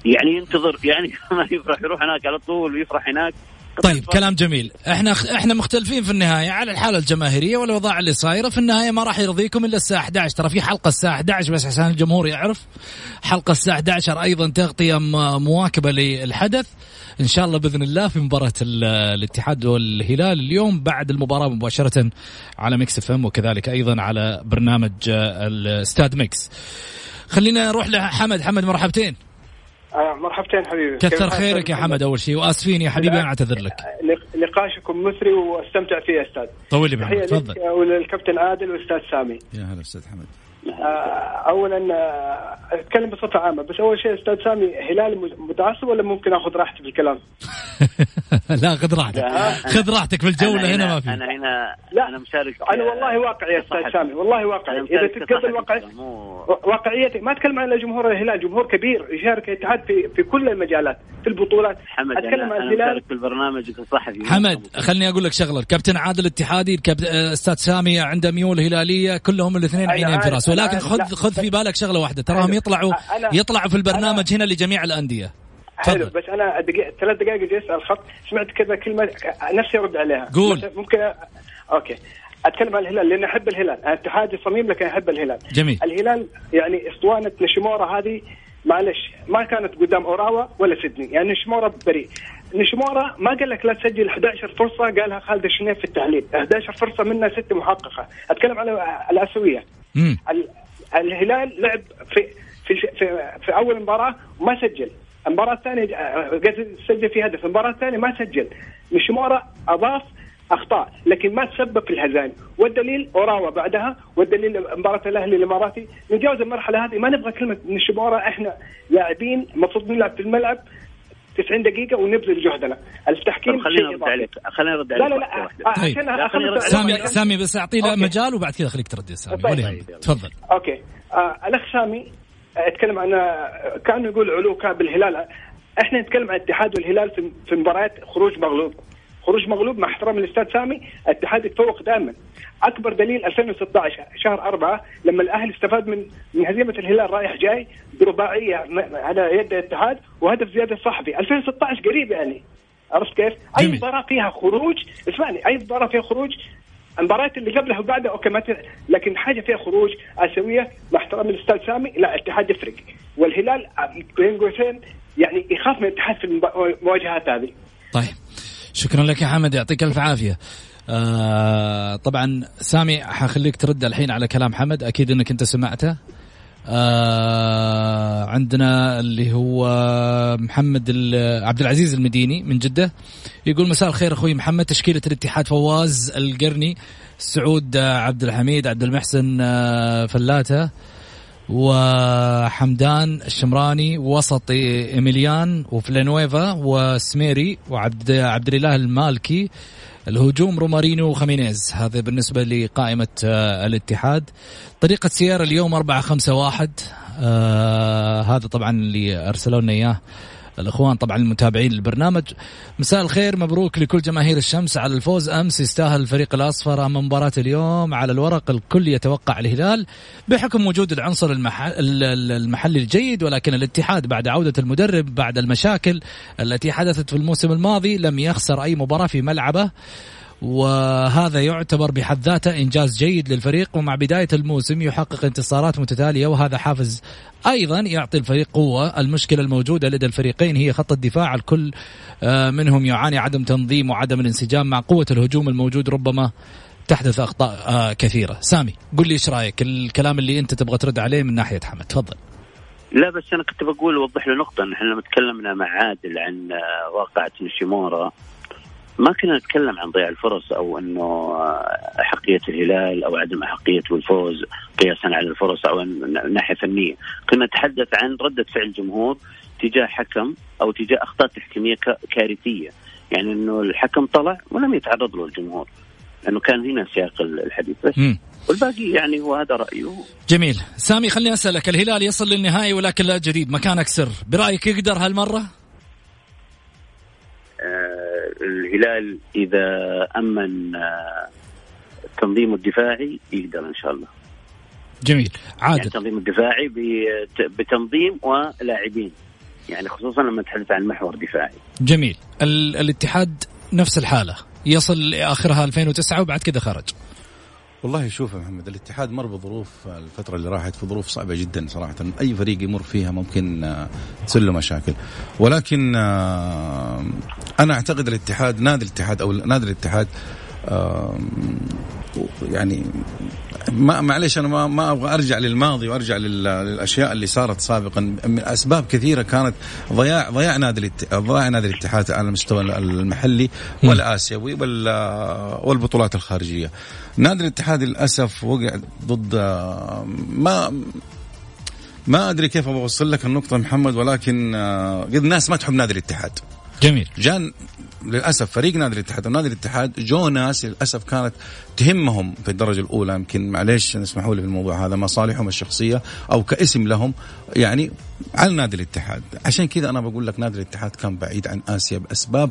يعني ينتظر يعني ما يفرح يروح هناك على طول ويفرح هناك. طيب كلام جميل. إحنا إحنا مختلفين في النهاية على الحالة الجماهيرية والاوضاع اللي صايره في النهاية ما راح يرضيكم إلا الساعة 11 ترى في حلقة الساعة 11 بس عشان الجمهور يعرف. حلقة الساعة 11 أيضا تغطية مواكبة للحدث. إن شاء الله بإذن الله في مباراة ال- الاتحاد والهلال اليوم بعد المباراة مباشرة على ميكس إف إم وكذلك أيضا على برنامج آه، الاستاد ميكس. خلينا نروح لحمد. حمد مرحبتين. مرحبتين حبيبي. كثر خيرك؟ يا حمد أول شيء. وآسفين يا حبيبي أنا أعتذر لك. نقاشكم مثري واستمتع فيه يا أستاذ. طول لي بعمرك. تفضل لك وللكابتن عادل والأستاذ سامي. يا هلا أستاذ حمد. آه، اولا آه، أتكلم بصفة عامة. بس أول شيء أستاذ سامي هلال متعصب ولا ممكن آخذ راحتي في الكلام؟ لا خذ راحتك. خذ راحتك في الجوله أنا هنا ما في. أنا هنا لا. أنا مشارك أنا والله واقعي يا أستاذ. سامي والله واقعي. إذا تتقبل واقعي مو واقعيتي ما اتكلم عن جمهور الهلال جمهور كبير يشارك الاتحاد في في كل المجالات في البطولات. حمد أتكلم عن الهلال. مشارك في البرنامج كصحفي حمد خلني أقول لك شغلة. الكابتن عادل اتحادي الكابتن آه، أستاذ سامي عنده ميول هلالية كلهم الاثنين عينين في أنا ولكن. خذ خذ في بالك شغلة واحدة. تراهم. يطلعوا يطلعوا في البرنامج هنا لجميع الأندية. حلو. بس أنا دقيقة ثلاث دقائق جلست على الخط سمعت كذا كلمة نفسي أرد عليها. قول. ممكن أ... okay. أتكلم عن الهلال لأن أحب الهلال. أنا اتحادي صميم لكن أحب الهلال. جميل. الهلال يعني أسطوانة نشيمورا هذه معلش ما كانت قدام أوراوا ولا سيدني. يعني نشيمورا بريء. نشيمورا ما قال لك لا تسجل 11 فرصة قالها خالد الشنيف في التحليل. 11 فرصة منها ست محققة. أتكلم على الأسيوية. مم. ال- الهلال لعب في في في, في أول مباراة وما سجل. آه، قصدي سجل في هدف المباراة الثانية ما سجل نشيمورا أضاف أخطاء لكن ما تسبب في الهزائم والدليل أوراوا بعدها والدليل مباراة الأهلي الإماراتي نتجاوز المرحلة هذه ما نبغى كلمة نشيمورا إحنا لاعبين المفروض نلعب في الملعب 90 دقيقة ونبذل جهدنا، التحكيم أرد إضافي. عليك خليني أرد لا عليك لا لا واحدة. آه، طيب. عشان لا، سامي. سامي بس اعطي له okay. مجال وبعد كذا خليك ترد يا سامي طيب. تفضل okay آه الأخ سامي أتكلم عن كانه يقول علو كعب الهلال إحنا نتكلم عن الاتحاد والهلال في في مباريات خروج مغلوب. خروج مغلوب مع احترام الاستاذ سامي الاتحاد يتفوق دائما. أكبر دليل 2016 شهر أربعة لما الأهلي استفاد من من هزيمة الهلال رايح جاي برباعية على يد الاتحاد وهدف زيادة صحفي. 2016 قريب يعني. عرفت كيف؟ أي جميل. مباراة فيها خروج اسمعني أي مباراة فيها خروج المباريات اللي قبلها وبعدها أوكي ما. لكن حاجة فيها خروج آسيوية مع احترام الاستاذ سامي لا الاتحاد يفرق والهلال بين قوسين يعني يخاف من الاتحاد في المواجهات هذه. طيب. شكرا لك يا حمد يعطيك ألف عافية. آه طبعا سامي حخليك ترد الحين على كلام حمد أكيد إنك أنت سمعته. آه عندنا اللي هو محمد عبد العزيز المديني من جدة. يقول مساء الخير أخوي محمد. تشكيلة الاتحاد فواز القرني سعود آه، عبد الحميد عبد المحسن آه، فلاته وحمدان الشمراني وسط إيميليان وفيلانويفا وسميري وعبد عبد الاله المالكي الهجوم رومارينهو وخمينيز هذا بالنسبة لقائمة آه، الاتحاد. طريقة سيارة اليوم 4 5 1 آه هذا طبعا اللي أرسلوا لنا إياه. الإخوان طبعا المتابعين للبرنامج. مساء الخير مبروك لكل جماهير الشمس على الفوز. أمس يستاهل الفريق الأصفر اما مباراة اليوم على الورق الكل يتوقع الهلال بحكم وجود العنصر المحل المحلي الجيد ولكن الاتحاد بعد عودة المدرب بعد المشاكل التي حدثت في الموسم الماضي لم يخسر أي مباراة في ملعبه. وهذا يعتبر بحد ذاته إنجاز جيد للفريق ومع بداية الموسم يحقق انتصارات متتالية وهذا حافز أيضا يعطي الفريق قوة، المشكلة الموجودة لدى الفريقين هي خط الدفاع الكل آه، منهم يعاني عدم تنظيم وعدم الانسجام مع قوة الهجوم الموجود ربما تحدث أخطاء آه، كثيرة، سامي قل لي إيش رأيك؟ الكلام اللي أنت تبغى ترد عليه من ناحية حمد، تفضل. لا بس أنا كنت بقول اوضح له نقطة. ان إحنا لما تكلمنا مع عادل عن آه، واقعة نيشيمورا ما كنا نتكلم عن ضياع الفرص أو إنه أحقية الهلال أو عدم احقيته الفوز قياسا على الفرص أو من ناحية فنية، كنا نتحدث عن ردة فعل الجمهور تجاه حكم أو تجاه أخطاء تحكيمية كارثية، يعني إنه الحكم طلع ولم يتعرض له الجمهور لأنه كان هنا سياق الحديث بس. مم. والباقي يعني هو هذا رأيه. جميل، سامي خليني أسألك الهلال يصل للنهائي ولكن لا جديد مكانك سر، برأيك يقدر هالمرة؟ آه، الهلال إذا أمن آه، تنظيمه الدفاعي يقدر إن شاء الله. جميل، يعني عادل التنظيم الدفاعي بت- بتنظيم ولاعبين. يعني خصوصا لما نتحدث عن محور دفاعي. جميل، ال- الاتحاد نفس الحالة. يصل لآخرها 2009 وبعد كذا خرج. والله شوف يا محمد الاتحاد مر بظروف الفترة اللي راحت في ظروف صعبة جدا صراحة. أي فريق يمر فيها ممكن آه، تصير له مشاكل. ولكن آه، أنا أعتقد الاتحاد نادي الاتحاد أو نادي الاتحاد آه، يعني ما معليش أنا ما, ما أبغى أرجع للماضي وأرجع للأشياء اللي صارت سابقا من أسباب كثيرة كانت ضياع ضياع نادي ضياع نادي الاتحاد على المستوى المحلي والآسيوي والبطولات الخارجية. نادي الاتحاد للأسف وقع ضد ما ما أدري كيف أبغى أوصل لك النقطة محمد ولكن قد الناس ما تحب نادي الاتحاد. جميل جان للأسف فريق نادي الاتحاد ونادي الاتحاد جو ناس للأسف كانت تهمهم في الدرجة الأولى. يمكن معليش اسمحوا لي في الموضوع هذا مصالحهم الشخصية أو كاسم لهم يعني على نادي الاتحاد. عشان كذا أنا بقول لك نادي الاتحاد كان بعيد عن آسيا بأسباب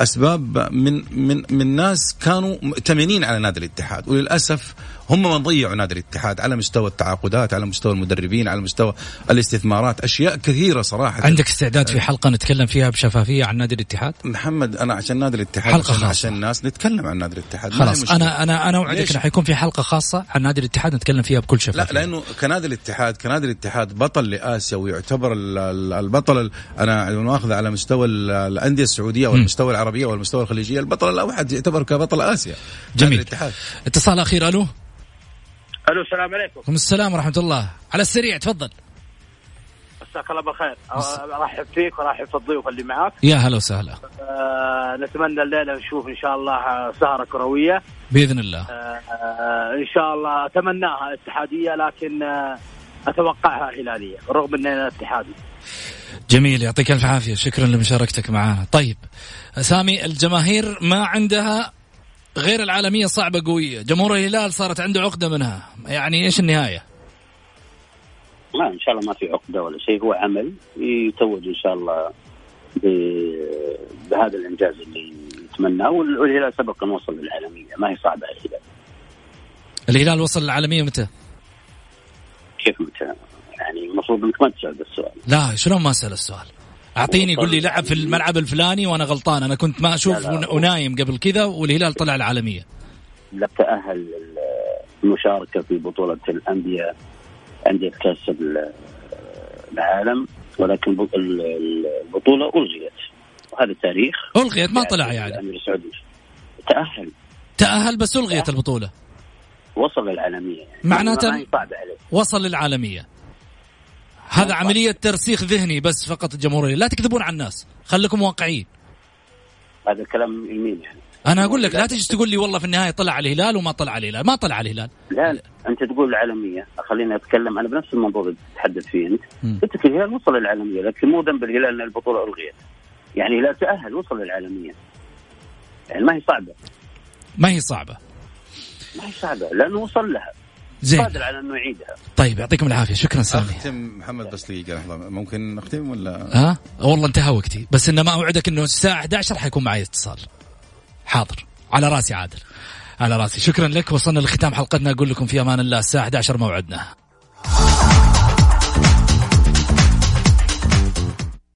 أسباب من من من ناس كانوا مؤتمنين على نادي الاتحاد. وللأسف هم من ضيعوا نادي الاتحاد على مستوى التعاقدات على مستوى المدربين على مستوى الاستثمارات. أشياء كثيرة صراحة. عندك استعداد في حلقة نتكلم فيها بشفافية عن نادي الاتحاد؟ محمد أنا عشان نادي الاتحاد حلقة خاصة. عشان الناس نتكلم عن نادي الاتحاد. خلاص أنا أنا أنا أوعدك إنه حيكون في حلقة خاصة عن نادي الاتحاد نتكلم فيها بكل شفافية. لا لأنه كنادي الاتحاد كنادي الاتحاد بطل لآسيا ويعتبر البطل أنا ماخذ على مستوى الأندية السعودية والمستوى العربية والمستوى الخليجية. البطل الأوحد يعتبر كبطل آسيا. جميل. الاتحاد. اتصال أخير ألو؟ ألو السلام عليكم. وعليكم السلام ورحمة الله، على السريع تفضل. مساك الله بالخير، أرحب فيك وأرحب في الضيوف اللي معاك. يا هلا وسهلا. آه نتمنى الليلة نشوف إن شاء الله سهرة كروية. بإذن الله. آه إن شاء الله أتمناها اتحادية لكن آه أتوقعها هلالية رغم إننا اتحادي. جميل يعطيك ألف عافية شكرا لمشاركتك معنا طيب سامي الجماهير ما عندها غير العالمية صعبة قوية. جمهور الهلال صارت عنده عقدة منها. يعني إيش النهاية؟ ما إن شاء الله ما في عقدة ولا شيء. هو عمل يتوج إن شاء الله بهذا الإنجاز اللي يتمناه والهلال سبق أن وصل للعالمية. ما هي صعبة الهلال الهلال وصل للعالمية متى؟ كيف متى؟ يعني المفروض إنك ما تسأل السؤال. لا شلون ما اسال السؤال؟ أعطيني يقول لي لعب في الملعب الفلاني وأنا غلطان. أنا كنت ما أشوف ونايم قبل كذا والهلال طلع العالمية. لا تأهل المشاركة في بطولة الأندية أندية كأس العالم ولكن البطولة ألغيت. وهذا التاريخ ألغيت ما طلع يعني. الأمير السعودي تأهل. تأهل بس ألغيت البطولة. وصل للعالمية. يعني معناته وصل للعالمية. هذا عملية ترسيخ ذهني بس فقط الجمهورية لا تكذبون على الناس. خليكم واقعيين. هذا كلام يمين يعني. أنا أقول لك لا تجي تقول لي والله في النهاية طلع على الهلال وما طلع على الهلال. ما طلع على الهلال. لا, لا. أنت تقول العالمية. خليني أتكلم أنا بنفس الموضوع اللي تتحدث فيه أنت. قلت الهلال وصل للعالمية لكن مو ذنب الهلال إن البطولة ألغيت. يعني الهلال تأهل وصل للعالمية. يعني ما هي صعبة. ما هي صعبة. ما هي صعبة لأنه وصل لها. زين. قادر على أنه يعيدها. طيب يعطيكم العافية. شكرا سامي. أختم محمد بس دقيقة لحظة. ممكن نختم ولا؟ ها؟ والله انتهى وقتي. بس إنه ما أوعدك إنه الساعة 11 حيكون معي اتصال. حاضر. على راسي عادل. على راسي. شكرا لك. وصلنا لختام حلقتنا. أقول لكم في أمان الله الساعة 11 موعدنا.